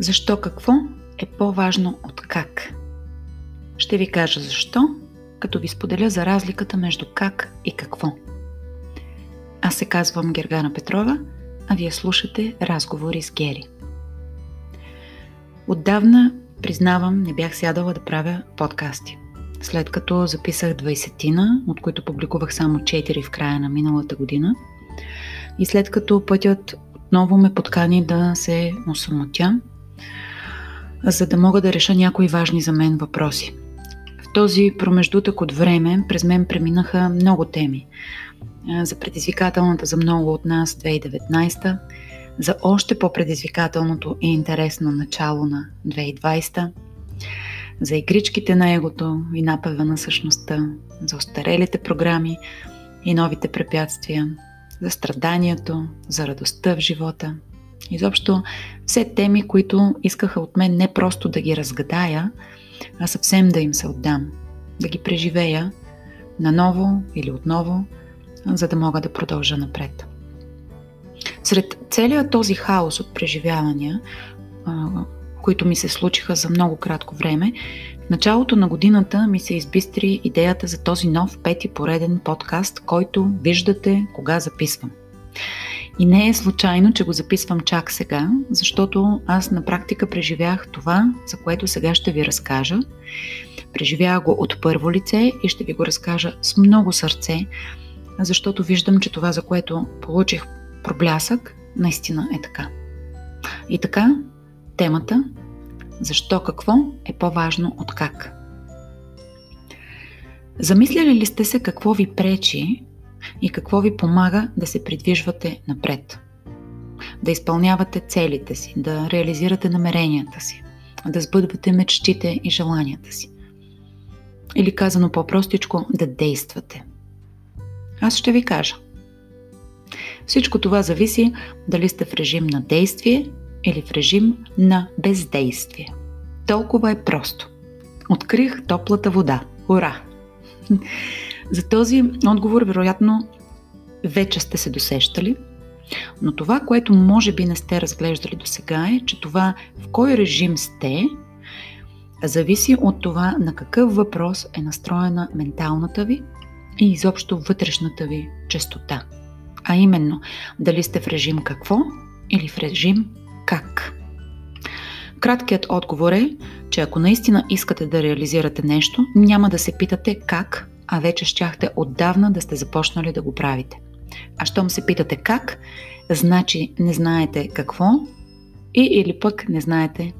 Защо какво е по-важно от как? Ще ви кажа защо, като ви споделя за разликата между как и какво. Аз се казвам Гергана Петрова, а вие слушате разговори с Гери. Отдавна, признавам, не бях сядала да правя подкасти. След като записах 20-тина, от които публикувах само 4 в края на миналата година, и след като пътят отново ме подкани да се осамотя, за да мога да реша някои важни за мен въпроси. В този промеждутък от време през мен преминаха много теми. За предизвикателната за много от нас 2019, за още по-предизвикателното и интересно начало на 2020, за игричките на егото и напева на същността, за остарелите програми и новите препятствия, за страданието, за радостта в живота – Изобщо все теми, които искаха от мен не просто да ги разгадая, а съвсем да им се отдам, да ги преживея наново или отново, за да мога да продължа напред. Сред целият този хаос от преживявания, които ми се случиха за много кратко време, в началото на годината ми се избистри идеята за този нов пети пореден подкаст, който виждате кога записвам. И не е случайно, че го записвам чак сега, защото аз на практика преживях това, за което сега ще ви разкажа. Преживях го от първо лице и ще ви го разкажа с много сърце, защото виждам, че това, за което получих проблясък, наистина е така. И така, темата защо какво е по-важно от как. Замисляли ли сте се какво ви пречи и какво ви помага да се придвижвате напред. Да изпълнявате целите си, да реализирате намеренията си, да сбъдвате мечтите и желанията си. Или казано по-простичко, да действате. Аз ще ви кажа. Всичко това зависи дали сте в режим на действие или в режим на бездействие. Толкова е просто. Открих топлата вода. Ура! За този отговор, вероятно, вече сте се досещали, но това, което може би не сте разглеждали до сега е, че това в кой режим сте, зависи от това на какъв въпрос е настроена менталната ви и изобщо вътрешната ви частота. А именно, дали сте в режим какво или в режим как. Краткият отговор е, че ако наистина искате да реализирате нещо, няма да се питате как а вече щяхте отдавна да сте започнали да го правите. А щом се питате как, значи не знаете какво и или пък не знаете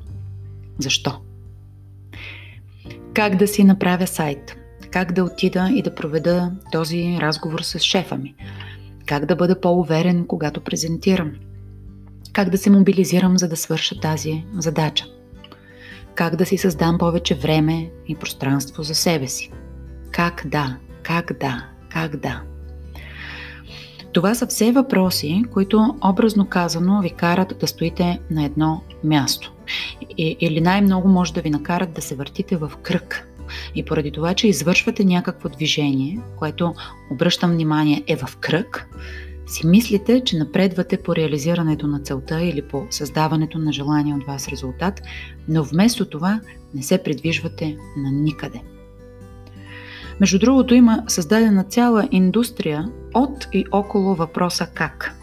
защо. Как да си направя сайт? Как да отида и да проведа този разговор с шефа ми? Как да бъда по-уверен, когато презентирам? Как да се мобилизирам, за да свърша тази задача? Как да си създам повече време и пространство за себе си? Как да? Как да? Как да? Това са все въпроси, които образно казано ви карат да стоите на едно място. Или най-много може да ви накарат да се въртите в кръг. И поради това, че извършвате някакво движение, което обръщам внимание е в кръг, си мислите, че напредвате по реализирането на целта или по създаването на желания от вас резултат, но вместо това не се придвижвате на никъде. Между другото има създадена цяла индустрия от и около въпроса как.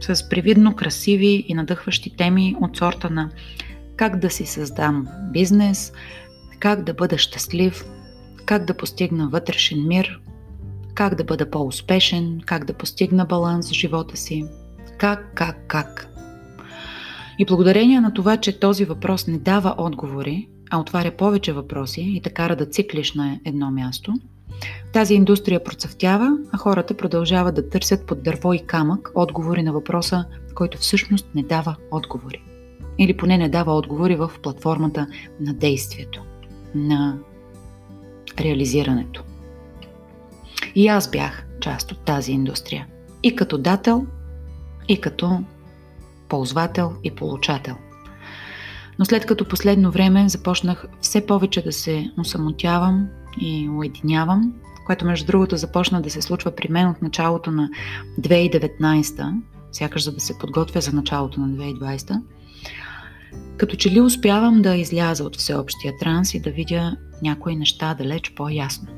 С привидно красиви и надъхващи теми от сорта на как да си създам бизнес, как да бъда щастлив, как да постигна вътрешен мир, как да бъда по-успешен, как да постигна баланс в живота си, как, как, как. И благодарение на това, че този въпрос не дава отговори, а отваря повече въпроси и те кара да циклиш на едно място, тази индустрия процъфтява, а хората продължават да търсят под дърво и камък отговори на въпроса, който всъщност не дава отговори. Или поне не дава отговори в платформата на действието, на реализирането. И аз бях част от тази индустрия. И като дател, и като ползвател и получател – но след като последно време започнах все повече да се усамотявам и уединявам, което между другото започна да се случва при мен от началото на 2019, сякаш за да се подготвя за началото на 2020, Като че ли успявам да изляза от всеобщия транс и да видя някои неща далеч по-ясно.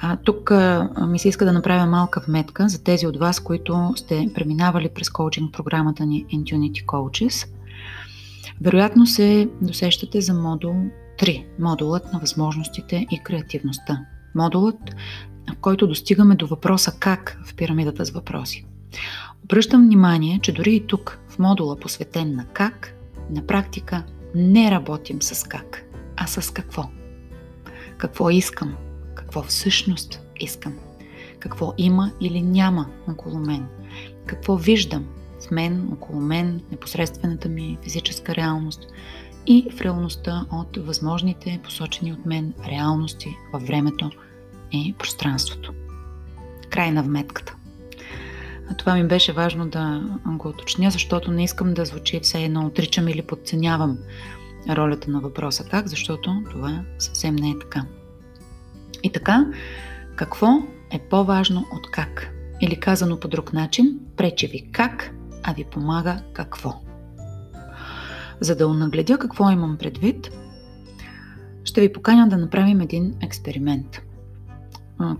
А, тук а, ми се иска да направя малка вметка за тези от вас, които сте преминавали през коучинг програмата ни Intunity Coaches. Вероятно се досещате за модул 3, модулът на възможностите и креативността. Модулът, в който достигаме до въпроса как в пирамидата с въпроси. Обръщам внимание, че дори и тук, в модула посветен на как, на практика не работим с как, а с какво. Какво искам, какво всъщност искам, какво има или няма около мен, какво виждам мен, около мен, непосредствената ми физическа реалност и в реалността от възможните посочени от мен реалности във времето и пространството. Край на вметката. Това ми беше важно да го уточня, защото не искам да звучи все едно отричам или подценявам ролята на въпроса как, защото това съвсем не е така. И така, какво е по-важно от как? Или казано по друг начин, пречи ви как, а ви помага какво. За да унагледя какво имам предвид, ще ви поканя да направим един експеримент,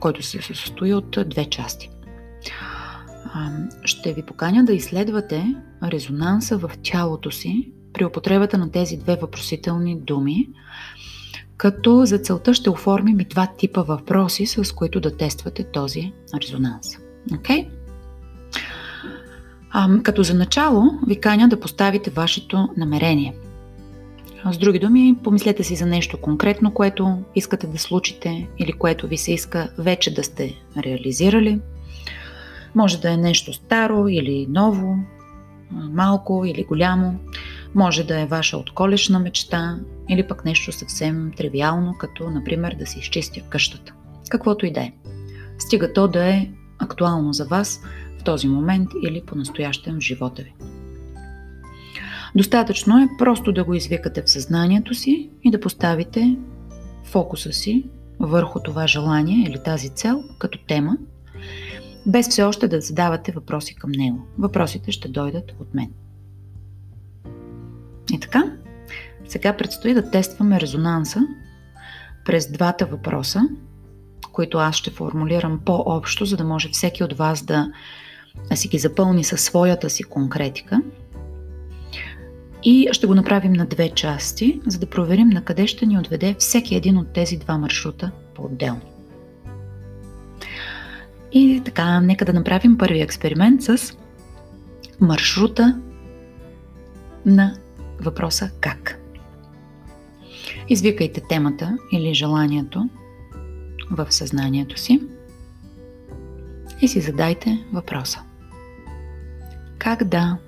който се състои от две части. Ще ви поканя да изследвате резонанса в тялото си при употребата на тези две въпросителни думи като за целта ще оформим и два типа въпроси, с които да тествате този резонанс. Okay? А, като за начало ви каня да поставите вашето намерение. С други думи, помислете си за нещо конкретно, което искате да случите или което ви се иска вече да сте реализирали. Може да е нещо старо или ново, малко или голямо. Може да е ваша отколешна мечта или пък нещо съвсем тривиално, като например да си изчистя къщата. Каквото и да е. Стига то да е актуално за вас в този момент или по-настоящем в живота ви. Достатъчно е просто да го извикате в съзнанието си и да поставите фокуса си върху това желание или тази цел като тема, без все още да задавате въпроси към него. Въпросите ще дойдат от мен. И така, сега предстои да тестваме резонанса през двата въпроса, които аз ще формулирам по-общо, за да може всеки от вас да, да си ги запълни със своята си конкретика. И ще го направим на две части, за да проверим на къде ще ни отведе всеки един от тези два маршрута по-отделно. И така, нека да направим първи експеримент с маршрута на въпроса как. Извикайте темата или желанието в съзнанието си и си задайте въпроса. Как да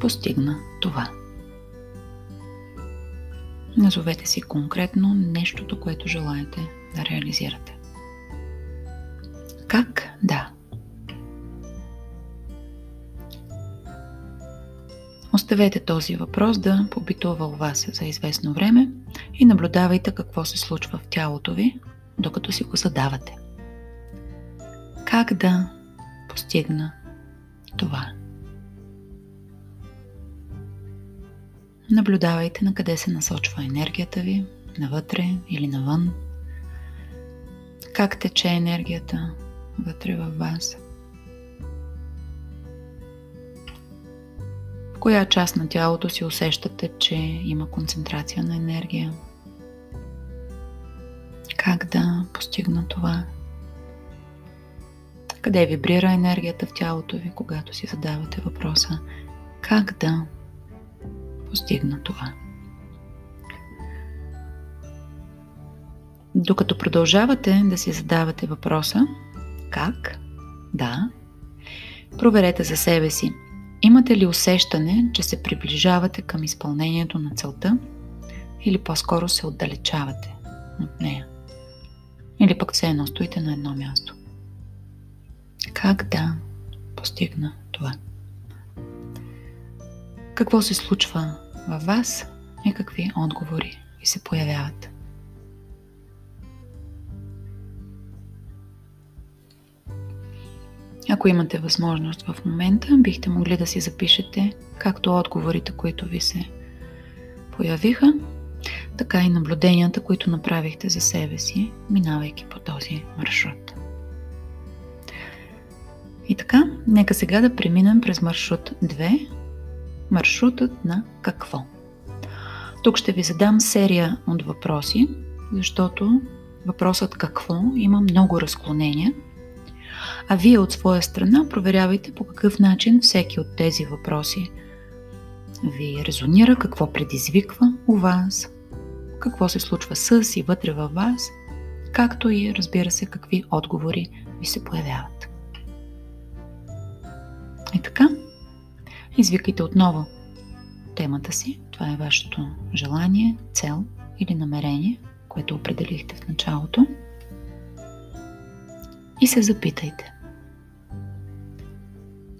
постигна това? Назовете си конкретно нещото, което желаете да реализирате. Как да? Оставете този въпрос да побитува у вас за известно време и наблюдавайте какво се случва в тялото ви, докато си го задавате. Как да постигна това? Наблюдавайте на къде се насочва енергията ви, навътре или навън. Как тече енергията вътре във вас. коя част на тялото си усещате, че има концентрация на енергия? Как да постигна това? Къде вибрира енергията в тялото ви, когато си задавате въпроса как да постигна това? Докато продължавате да си задавате въпроса как да, проверете за себе си Имате ли усещане, че се приближавате към изпълнението на целта или по-скоро се отдалечавате от нея? Или пък все едно стоите на едно място? Как да постигна това? Какво се случва във вас и какви отговори ви се появяват? Ако имате възможност в момента, бихте могли да си запишете както отговорите, които ви се появиха, така и наблюденията, които направихте за себе си, минавайки по този маршрут. И така, нека сега да преминем през маршрут 2, маршрутът на какво. Тук ще ви задам серия от въпроси, защото въпросът какво има много разклонения, а вие от своя страна проверявайте по какъв начин всеки от тези въпроси ви резонира, какво предизвиква у вас, какво се случва с и вътре във вас, както и разбира се какви отговори ви се появяват. И така, извикайте отново темата си. Това е вашето желание, цел или намерение, което определихте в началото. И се запитайте.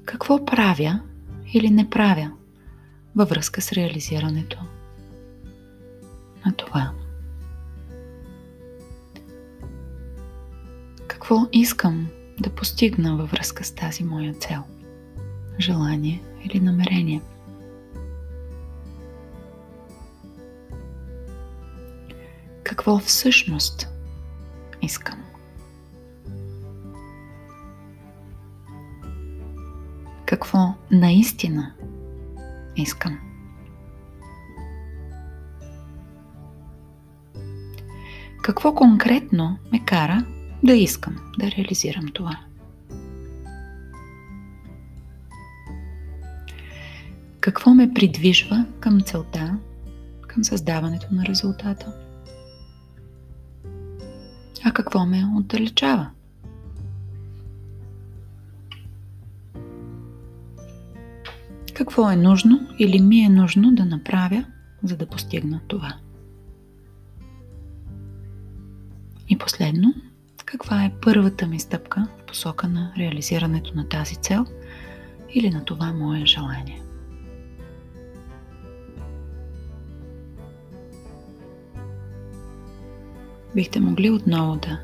Какво правя или не правя във връзка с реализирането на това? Какво искам да постигна във връзка с тази моя цел, желание или намерение? Какво всъщност искам? Какво наистина искам? Какво конкретно ме кара да искам да реализирам това? Какво ме придвижва към целта, към създаването на резултата? А какво ме отдалечава? Какво е нужно или ми е нужно да направя, за да постигна това? И последно, каква е първата ми стъпка в посока на реализирането на тази цел или на това мое желание? Бихте могли отново да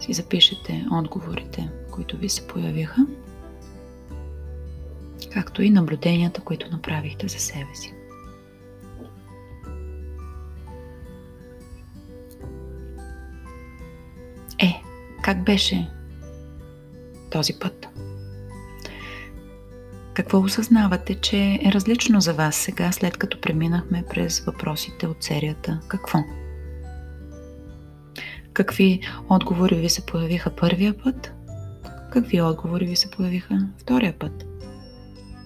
си запишете отговорите, които ви се появиха, както и наблюденията, които направихте за себе си. Е, как беше този път? Какво осъзнавате, че е различно за вас сега, след като преминахме през въпросите от серията Какво? Какви отговори ви се появиха първия път? Какви отговори ви се появиха втория път?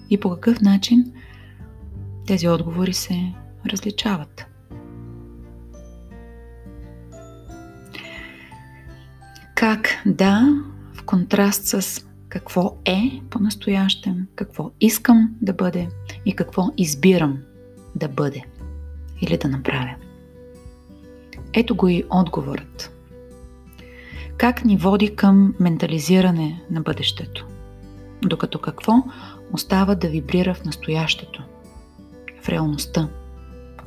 И по какъв начин тези отговори се различават? Как да, в контраст с какво е по-настоящем, какво искам да бъде и какво избирам да бъде или да направя. Ето го и отговорът как ни води към ментализиране на бъдещето. Докато какво остава да вибрира в настоящето, в реалността,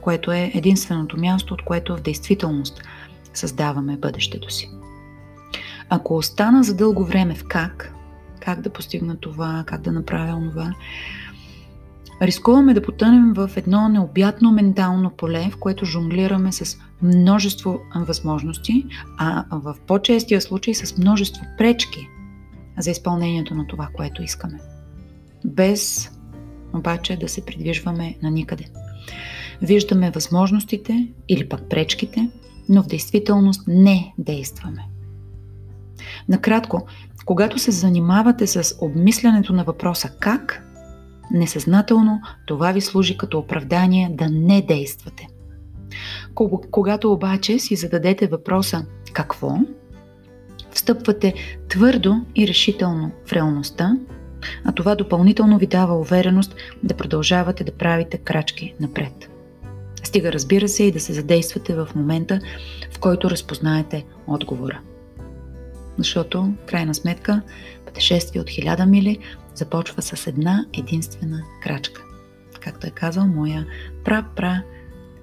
което е единственото място, от което в действителност създаваме бъдещето си. Ако остана за дълго време в как, как да постигна това, как да направя това, рискуваме да потънем в едно необятно ментално поле, в което жонглираме с множество възможности, а в по-честия случай с множество пречки за изпълнението на това, което искаме. Без обаче да се придвижваме на никъде. Виждаме възможностите или пък пречките, но в действителност не действаме. Накратко, когато се занимавате с обмислянето на въпроса как, Несъзнателно това ви служи като оправдание да не действате. Когато обаче си зададете въпроса какво, встъпвате твърдо и решително в реалността, а това допълнително ви дава увереност да продължавате да правите крачки напред. Стига разбира се и да се задействате в момента, в който разпознаете отговора. Защото, крайна сметка, пътешествие от хиляда мили започва с една единствена крачка. Както е казал моя пра-пра,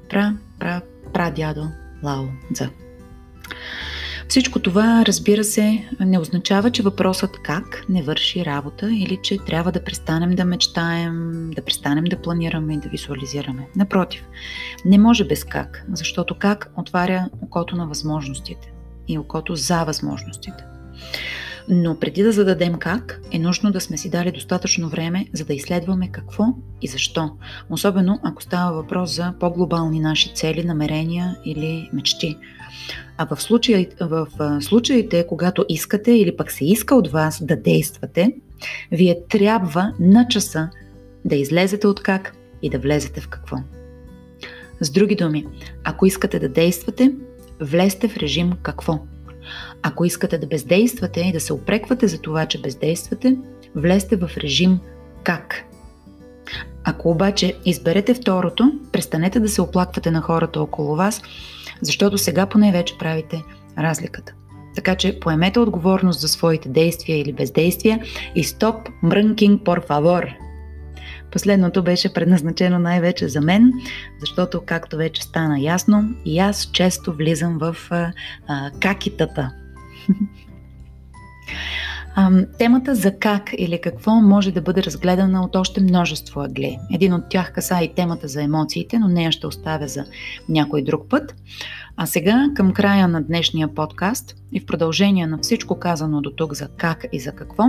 пра-пра-прадядо Лао Дза. Всичко това, разбира се, не означава, че въпросът как не върши работа или че трябва да престанем да мечтаем, да престанем да планираме и да визуализираме. Напротив, не може без как, защото как отваря окото на възможностите и окото за възможностите. Но преди да зададем как, е нужно да сме си дали достатъчно време, за да изследваме какво и защо. Особено ако става въпрос за по-глобални наши цели, намерения или мечти. А в, случай, в случаите, когато искате или пък се иска от вас да действате, вие трябва на часа да излезете от как и да влезете в какво. С други думи, ако искате да действате, влезте в режим какво – ако искате да бездействате и да се опреквате за това, че бездействате, влезте в режим как. Ако обаче изберете второто, престанете да се оплаквате на хората около вас, защото сега поне вече правите разликата. Така че поемете отговорност за своите действия или бездействия и стоп мрънкинг пор фавор. Последното беше предназначено най-вече за мен, защото, както вече стана ясно, и аз често влизам в а, а, какитата – Темата за как или какво може да бъде разгледана от още множество ъгли. Един от тях каса и темата за емоциите, но нея ще оставя за някой друг път. А сега, към края на днешния подкаст и в продължение на всичко казано до тук за как и за какво,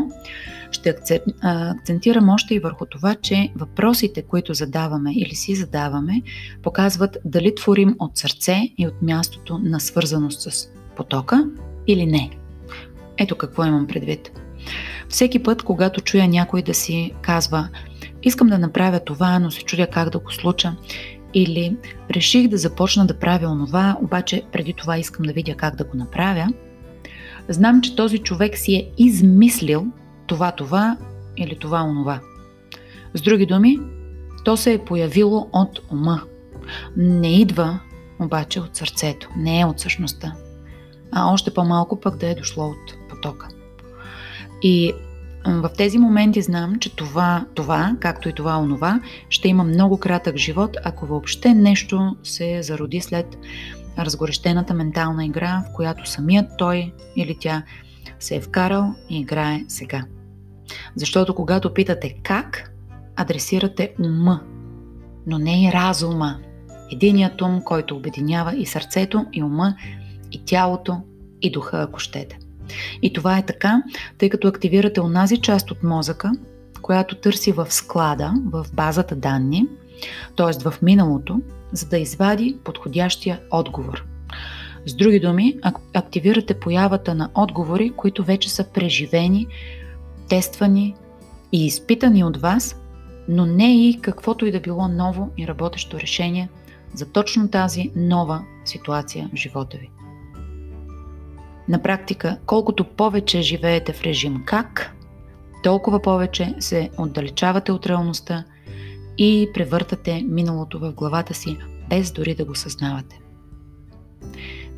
ще акцентирам още и върху това, че въпросите, които задаваме или си задаваме, показват дали творим от сърце и от мястото на свързаност с потока или не. Ето какво имам предвид. Всеки път, когато чуя някой да си казва искам да направя това, но се чудя как да го случа, или реших да започна да правя онова, обаче преди това искам да видя как да го направя, знам, че този човек си е измислил това, това или това, онова. С други думи, то се е появило от ума. Не идва обаче от сърцето, не е от същността а още по-малко пък да е дошло от потока. И в тези моменти знам, че това, това, както и това онова, ще има много кратък живот, ако въобще нещо се зароди след разгорещената ментална игра, в която самият той или тя се е вкарал и играе сега. Защото когато питате как, адресирате ума, но не и разума. Единият ум, който обединява и сърцето, и ума, и тялото, и духа, ако щете. И това е така, тъй като активирате онази част от мозъка, която търси в склада, в базата данни, т.е. в миналото, за да извади подходящия отговор. С други думи, активирате появата на отговори, които вече са преживени, тествани и изпитани от вас, но не и каквото и да било ново и работещо решение за точно тази нова ситуация в живота ви. На практика, колкото повече живеете в режим как, толкова повече се отдалечавате от реалността и превъртате миналото в главата си, без дори да го съзнавате.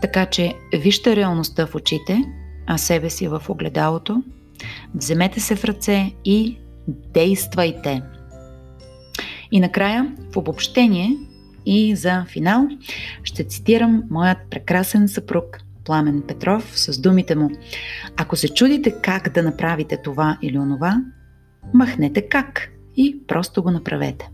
Така че вижте реалността в очите, а себе си в огледалото, вземете се в ръце и действайте. И накрая, в обобщение и за финал, ще цитирам моят прекрасен съпруг Пламен Петров с думите му Ако се чудите как да направите това или онова, махнете как и просто го направете.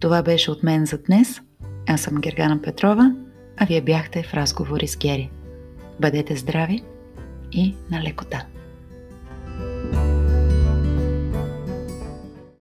Това беше от мен за днес. Аз съм Гергана Петрова, а вие бяхте в разговори с Гери. Бъдете здрави и на лекота!